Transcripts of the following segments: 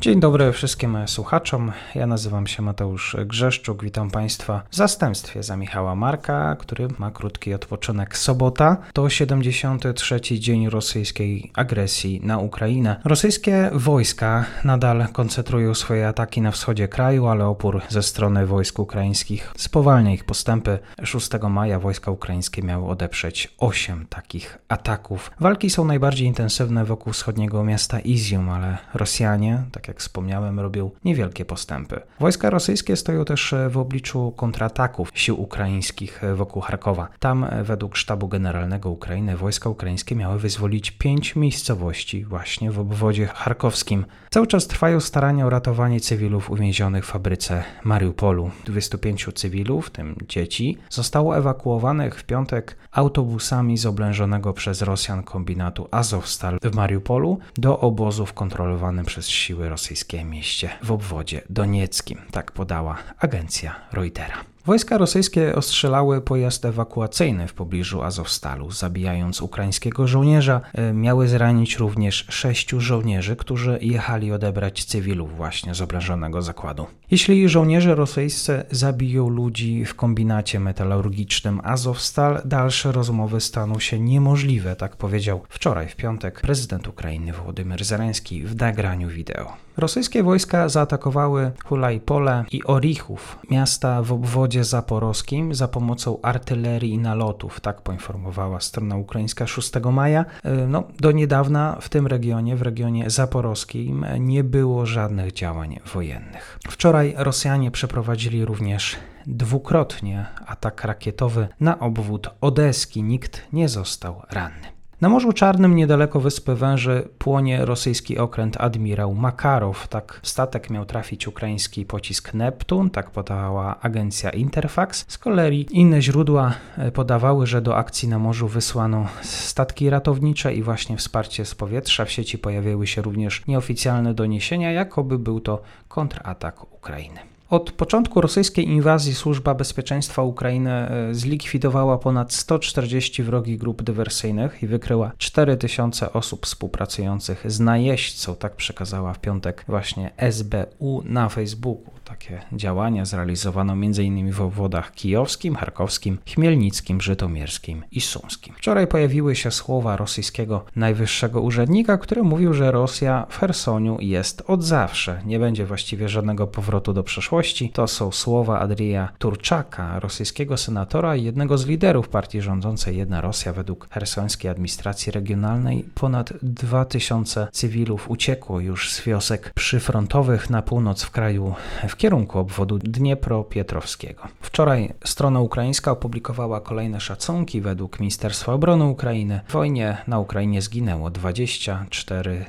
Dzień dobry wszystkim słuchaczom. Ja nazywam się Mateusz Grzeszczuk. Witam Państwa w zastępstwie za Michała Marka, który ma krótki odpoczynek. Sobota to 73. dzień rosyjskiej agresji na Ukrainę. Rosyjskie wojska nadal koncentrują swoje ataki na wschodzie kraju, ale opór ze strony wojsk ukraińskich spowalnia ich postępy. 6 maja wojska ukraińskie miały odeprzeć 8 takich ataków. Walki są najbardziej intensywne wokół wschodniego miasta Izium, ale Rosjanie, tak jak wspomniałem, robią niewielkie postępy. Wojska rosyjskie stoją też w obliczu kontrataków sił ukraińskich wokół Charkowa. Tam, według sztabu generalnego Ukrainy, wojska ukraińskie miały wyzwolić pięć miejscowości właśnie w obwodzie charkowskim. Cały czas trwają starania o ratowanie cywilów uwięzionych w fabryce Mariupolu. 25 cywilów, w tym dzieci, zostało ewakuowanych w piątek autobusami z oblężonego przez Rosjan kombinatu Azovstal w Mariupolu do obozów kontrolowanych przez siły rosyjskie rosyjskie mieście w obwodzie donieckim, tak podała agencja Reutera. Wojska rosyjskie ostrzelały pojazd ewakuacyjny w pobliżu Azowstalu, zabijając ukraińskiego żołnierza. E, miały zranić również sześciu żołnierzy, którzy jechali odebrać cywilów właśnie z obrażonego zakładu. Jeśli żołnierze rosyjscy zabiją ludzi w kombinacie metalurgicznym Azowstal, dalsze rozmowy staną się niemożliwe, tak powiedział wczoraj w piątek prezydent Ukrainy Władimir Zeleński w nagraniu wideo. Rosyjskie wojska zaatakowały Hulajpole i Orichów, miasta w obwodzie zaporowskim, za pomocą artylerii i nalotów, tak poinformowała strona ukraińska 6 maja. E, no, do niedawna w tym regionie, w regionie zaporowskim, nie było żadnych działań wojennych. Wczoraj Rosjanie przeprowadzili również dwukrotnie atak rakietowy na obwód Odeski. Nikt nie został ranny. Na Morzu Czarnym, niedaleko wyspy Węży, płonie rosyjski okręt admirał Makarow. Tak statek miał trafić ukraiński pocisk Neptun, tak podała agencja Interfax. Z kolei inne źródła e, podawały, że do akcji na morzu wysłano statki ratownicze i właśnie wsparcie z powietrza. W sieci pojawiły się również nieoficjalne doniesienia, jakoby był to kontratak Ukrainy. Od początku rosyjskiej inwazji Służba Bezpieczeństwa Ukrainy e, zlikwidowała ponad 140 wrogich grup dywersyjnych i wykryła 4000 osób współpracujących z najeźdźcą, tak przekazała w piątek właśnie SBU na Facebooku. Takie działania zrealizowano m.in. w obwodach kijowskim, charkowskim, chmielnickim, żytomierskim i sumskim. Wczoraj pojawiły się słowa rosyjskiego najwyższego urzędnika, który mówił, że Rosja w Hersoniu jest od zawsze. Nie będzie właściwie żadnego powrotu do przeszłości. To są słowa Adrija Turczaka, rosyjskiego senatora i jednego z liderów partii rządzącej Jedna Rosja. Według hersońskiej administracji regionalnej ponad 2000 cywilów uciekło już z wiosek przyfrontowych na północ w kraju w kierunku obwodu Dniepropietrowskiego. Wczoraj strona ukraińska opublikowała kolejne szacunki. Według Ministerstwa Obrony Ukrainy w wojnie na Ukrainie zginęło 24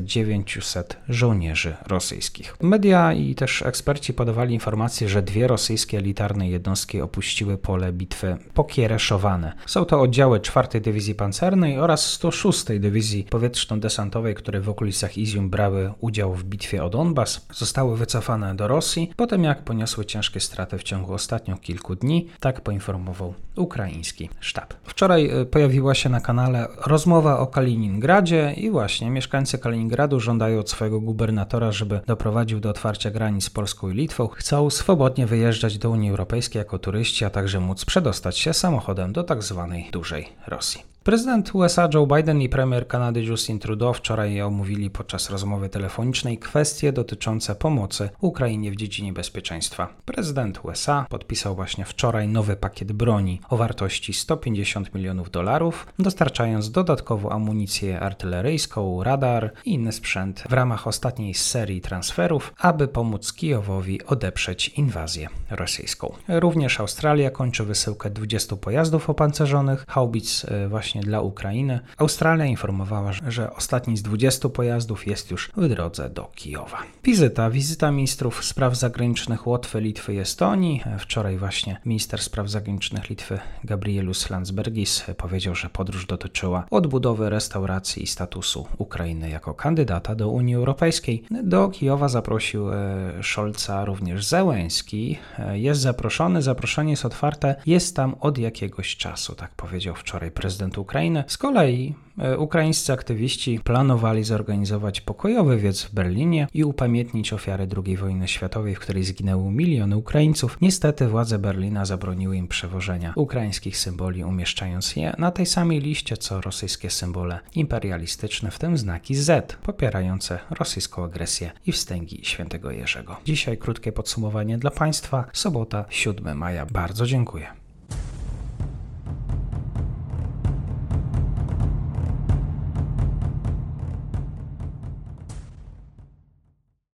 900 żołnierzy rosyjskich. Media i też eksperci podawali informacje, że dwie rosyjskie elitarne jednostki opuściły pole bitwy pokiereszowane. Są to oddziały 4 Dywizji Pancernej oraz 106 Dywizji Powietrzno-Desantowej, które w okolicach Izium brały udział w bitwie o Donbas. Zostały wycofane do Rosji po tym jak poniosły ciężkie straty w ciągu ostatnich kilku dni, tak poinformował ukraiński sztab. Wczoraj e, pojawiła się na kanale rozmowa o Kaliningradzie i właśnie mieszkańcy Kaliningradu żądają od swojego gubernatora, żeby doprowadził do otwarcia granic z Polską i Litwą. Chcą swobodnie wyjeżdżać do Unii Europejskiej jako turyści, a także móc przedostać się samochodem do tak zwanej dużej Rosji. Prezydent USA Joe Biden i premier Kanady Justin Trudeau wczoraj omówili podczas rozmowy telefonicznej kwestie dotyczące pomocy Ukrainie w dziedzinie bezpieczeństwa. Prezydent USA podpisał właśnie wczoraj nowy pakiet broni o wartości 150 milionów dolarów, dostarczając dodatkowo amunicję artyleryjską, radar i inny sprzęt w ramach ostatniej serii transferów, aby pomóc Kijowowi odeprzeć inwazję rosyjską. Również Australia kończy wysyłkę 20 pojazdów opancerzonych, haubic e, właśnie właśnie dla Ukrainy, Australia informowała, że ostatni z 20 pojazdów jest już w drodze do Kijowa. Wizyta, wizyta ministrów spraw zagranicznych Łotwy, Litwy i Estonii. Wczoraj właśnie minister spraw zagranicznych Litwy Gabrielus Landsbergis powiedział, że podróż dotyczyła odbudowy restauracji i statusu Ukrainy jako kandydata do Unii Europejskiej. Do Kijowa zaprosił e, Scholza również Zełęski. E, jest zaproszony, zaproszenie jest otwarte, jest tam od jakiegoś czasu, tak powiedział wczoraj prezydent Ukrainy. Z kolei e, ukraińscy aktywiści planowali zorganizować pokojowy wiec w Berlinie i upamiętnić ofiary II wojny światowej, w której zginęły miliony Ukraińców. Niestety władze Berlina zabroniły im przewożenia ukraińskich symboli, umieszczając je na tej samej liście co rosyjskie symbole imperialistyczne, w tym znaki Z, popierające rosyjską agresję i wstęgi świętego Jerzego. Dzisiaj krótkie podsumowanie dla Państwa. Sobota, 7 maja. Bardzo dziękuję.